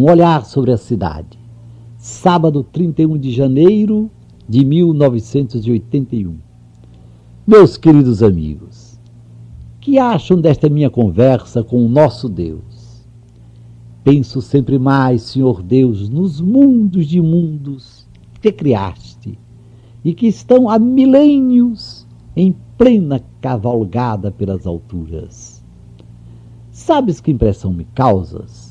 Um olhar sobre a cidade. Sábado 31 de janeiro de 1981. Meus queridos amigos, que acham desta minha conversa com o nosso Deus? Penso sempre mais, Senhor Deus, nos mundos de mundos que criaste e que estão há milênios em plena cavalgada pelas alturas. Sabes que impressão me causas?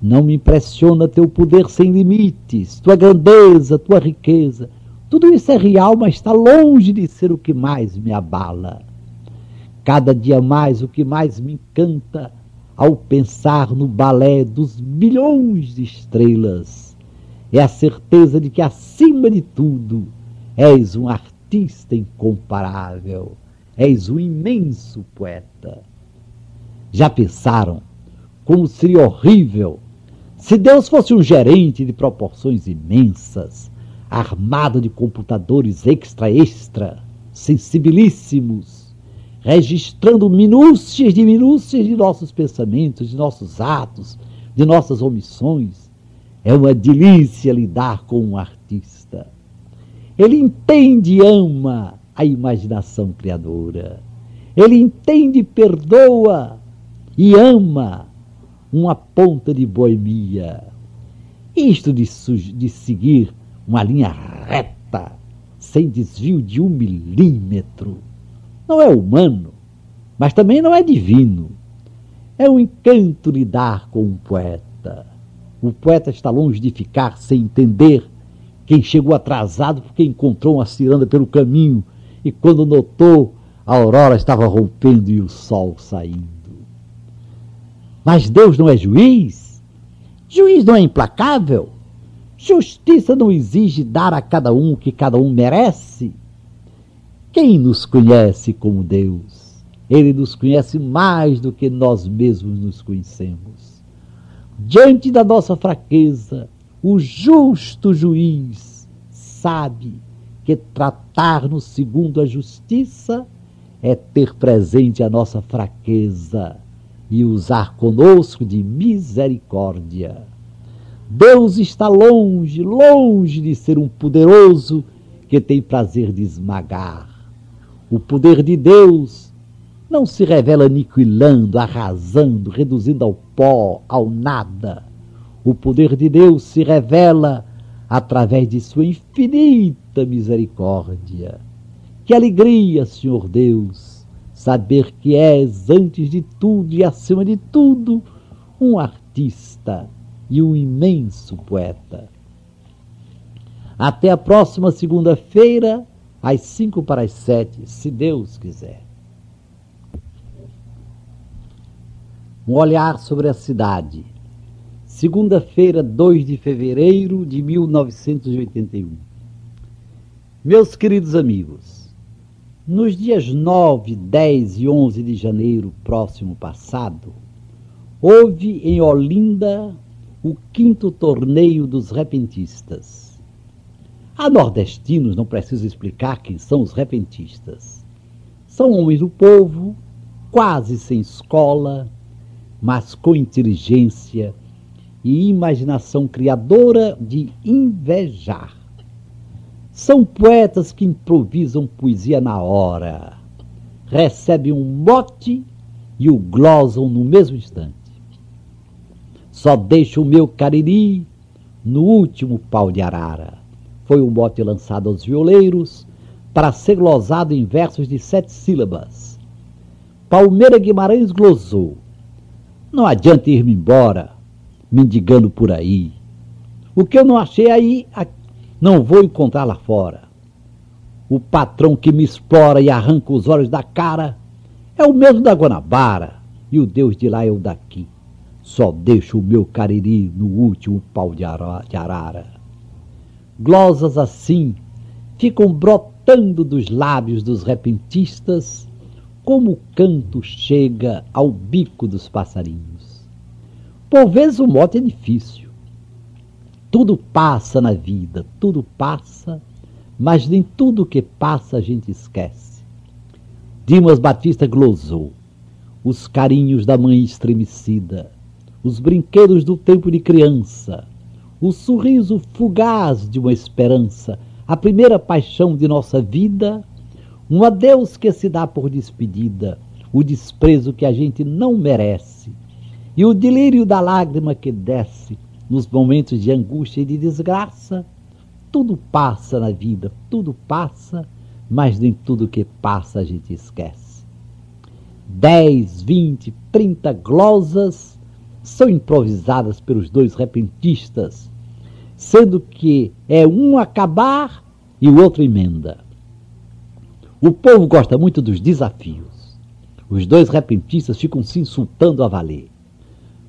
Não me impressiona teu poder sem limites, tua grandeza, tua riqueza. Tudo isso é real, mas está longe de ser o que mais me abala. Cada dia mais o que mais me encanta ao pensar no balé dos bilhões de estrelas é a certeza de que, acima de tudo, és um artista incomparável, és um imenso poeta. Já pensaram como seria horrível se Deus fosse um gerente de proporções imensas, armado de computadores extra-extra, sensibilíssimos, registrando minúcias de minúcias de nossos pensamentos, de nossos atos, de nossas omissões. É uma delícia lidar com um artista. Ele entende e ama a imaginação criadora. Ele entende e perdoa e ama uma ponta de boemia. Isto de, de seguir uma linha reta, sem desvio de um milímetro, não é humano, mas também não é divino. É um encanto lidar com um poeta. O poeta está longe de ficar sem entender quem chegou atrasado porque encontrou uma ciranda pelo caminho e quando notou a aurora estava rompendo e o sol saindo. Mas Deus não é juiz? Juiz não é implacável? Justiça não exige dar a cada um o que cada um merece? Quem nos conhece como Deus? Ele nos conhece mais do que nós mesmos nos conhecemos. Diante da nossa fraqueza, o justo juiz sabe que tratar-nos segundo a justiça é ter presente a nossa fraqueza e usar conosco de misericórdia. Deus está longe, longe de ser um poderoso que tem prazer de esmagar. O poder de Deus não se revela aniquilando, arrasando, reduzindo ao pó, ao nada. O poder de Deus se revela através de sua infinita misericórdia. Que alegria, Senhor Deus, saber que és, antes de tudo e acima de tudo, um artista e um imenso poeta. Até a próxima segunda-feira, às cinco para as sete, se Deus quiser. Um olhar sobre a cidade segunda-feira, 2 de fevereiro de 1981. Meus queridos amigos, nos dias 9, 10 e 11 de janeiro próximo passado, houve em Olinda o quinto torneio dos repentistas. A nordestinos não preciso explicar quem são os repentistas. São homens do povo, quase sem escola, mas com inteligência e imaginação criadora de invejar. São poetas que improvisam poesia na hora, recebem um mote e o glosam no mesmo instante. Só deixo o meu cariri no último pau de arara. Foi um mote lançado aos violeiros para ser glosado em versos de sete sílabas. Palmeira Guimarães glosou. Não adianta ir-me embora mendigando por aí. O que eu não achei aí, não vou encontrar lá fora. O patrão que me explora e arranca os olhos da cara é o mesmo da Guanabara, e o Deus de lá é o daqui. Só deixo o meu cariri no último pau de arara. Glosas assim ficam brotando dos lábios dos repentistas, como o canto chega ao bico dos passarinhos. Por vezes o mote é difícil. Tudo passa na vida, tudo passa, mas nem tudo que passa a gente esquece. Dimas Batista glosou os carinhos da mãe estremecida, os brinquedos do tempo de criança, o sorriso fugaz de uma esperança, a primeira paixão de nossa vida, um adeus que se dá por despedida, o desprezo que a gente não merece, e o delírio da lágrima que desce nos momentos de angústia e de desgraça. Tudo passa na vida, tudo passa, mas nem tudo que passa a gente esquece. Dez, vinte, trinta glosas são improvisadas pelos dois repentistas, sendo que é um acabar e o outro emenda. O povo gosta muito dos desafios. Os dois repentistas ficam se insultando a valer.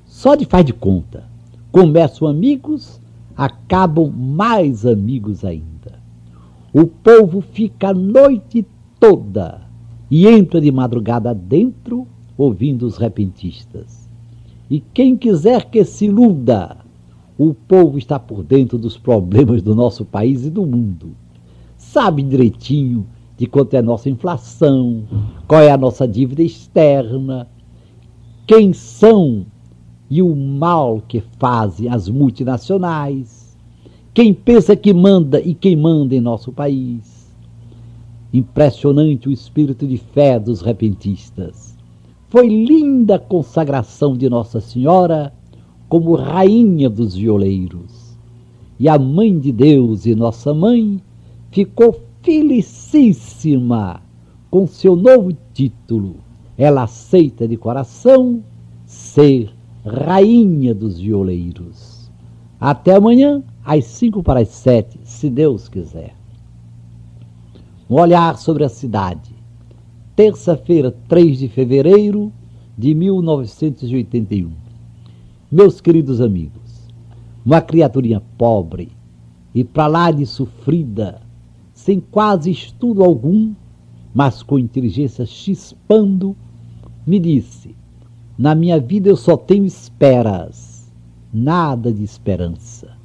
Só de faz de conta. Começam amigos, acabam mais amigos ainda. O povo fica a noite toda e entra de madrugada dentro ouvindo os repentistas. E quem quiser que se iluda, o povo está por dentro dos problemas do nosso país e do mundo. Sabe direitinho de quanto é a nossa inflação, qual é a nossa dívida externa, quem são e o mal que fazem as multinacionais, quem pensa que manda e quem manda em nosso país. Impressionante o espírito de fé dos repentistas. Foi linda a consagração de Nossa Senhora como rainha dos violeiros. E a mãe de Deus e nossa mãe ficou felicíssima com seu novo título. Ela aceita de coração ser rainha dos violeiros. Até amanhã, às cinco para as sete, se Deus quiser. Um olhar sobre a cidade. Terça-feira, 3 de fevereiro de 1981. Meus queridos amigos, uma criaturinha pobre e para lá de sofrida, sem quase estudo algum, mas com inteligência chispando, me disse: Na minha vida eu só tenho esperas, nada de esperança.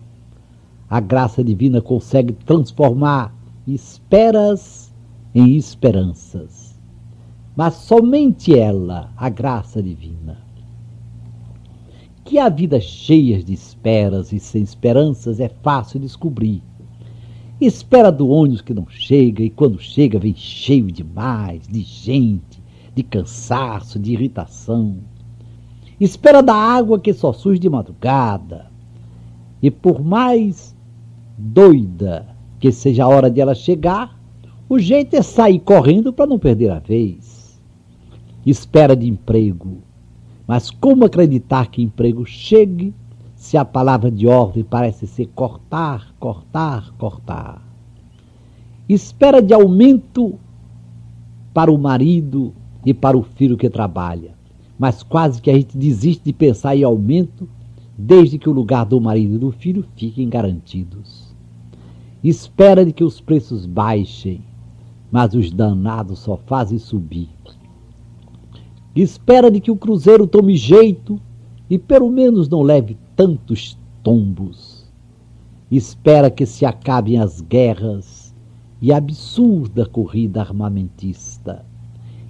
A graça divina consegue transformar esperas em esperanças. Mas somente ela, a graça divina. Que a vida cheia de esperas e sem esperanças é fácil descobrir espera do ônibus que não chega, e quando chega vem cheio demais, de gente, de cansaço, de irritação. Espera da água que só surge de madrugada. E por mais doida que seja a hora de ela chegar, o jeito é sair correndo para não perder a vez. Espera de emprego. Mas como acreditar que emprego chegue se a palavra de ordem parece ser cortar, cortar, cortar. Espera de aumento para o marido e para o filho que trabalha, mas quase que a gente desiste de pensar em aumento desde que o lugar do marido e do filho fiquem garantidos. Espera de que os preços baixem, mas os danados só fazem subir. Espera de que o cruzeiro tome jeito e pelo menos não leve tantos tombos. Espera que se acabem as guerras e a absurda corrida armamentista.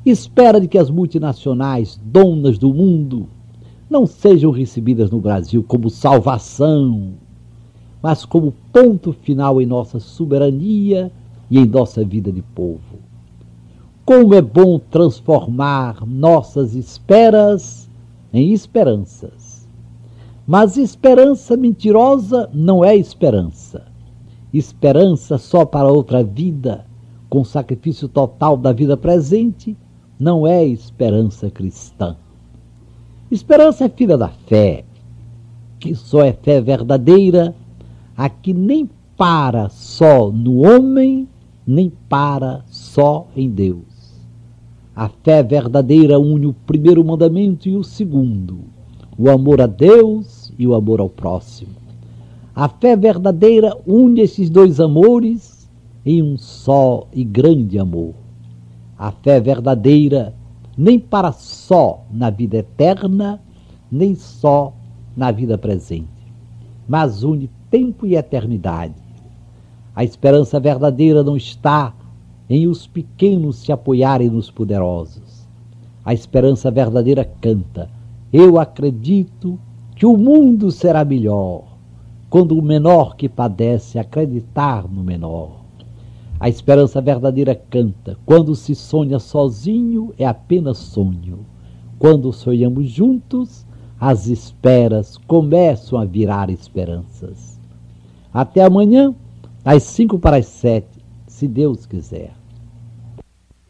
Espera de que as multinacionais, donas do mundo, não sejam recebidas no Brasil como salvação, mas como ponto final em nossa soberania e em nossa vida de povo. Como é bom transformar nossas esperas em esperanças mas esperança mentirosa não é esperança. Esperança só para outra vida, com sacrifício total da vida presente, não é esperança cristã. Esperança é filha da fé, que só é fé verdadeira a que nem para só no homem, nem para só em Deus. A fé verdadeira une o primeiro mandamento e o segundo o amor a Deus e o amor ao próximo. A fé verdadeira une esses dois amores em um só e grande amor. A fé verdadeira nem para só na vida eterna, nem só na vida presente, mas une tempo e eternidade. A esperança verdadeira não está em os pequenos se apoiarem nos poderosos. A esperança verdadeira canta: eu acredito que o mundo será melhor quando o menor que padece acreditar no menor. A esperança verdadeira canta. Quando se sonha sozinho, é apenas sonho. Quando sonhamos juntos, as esperas começam a virar esperanças. Até amanhã, às cinco para as sete, se Deus quiser.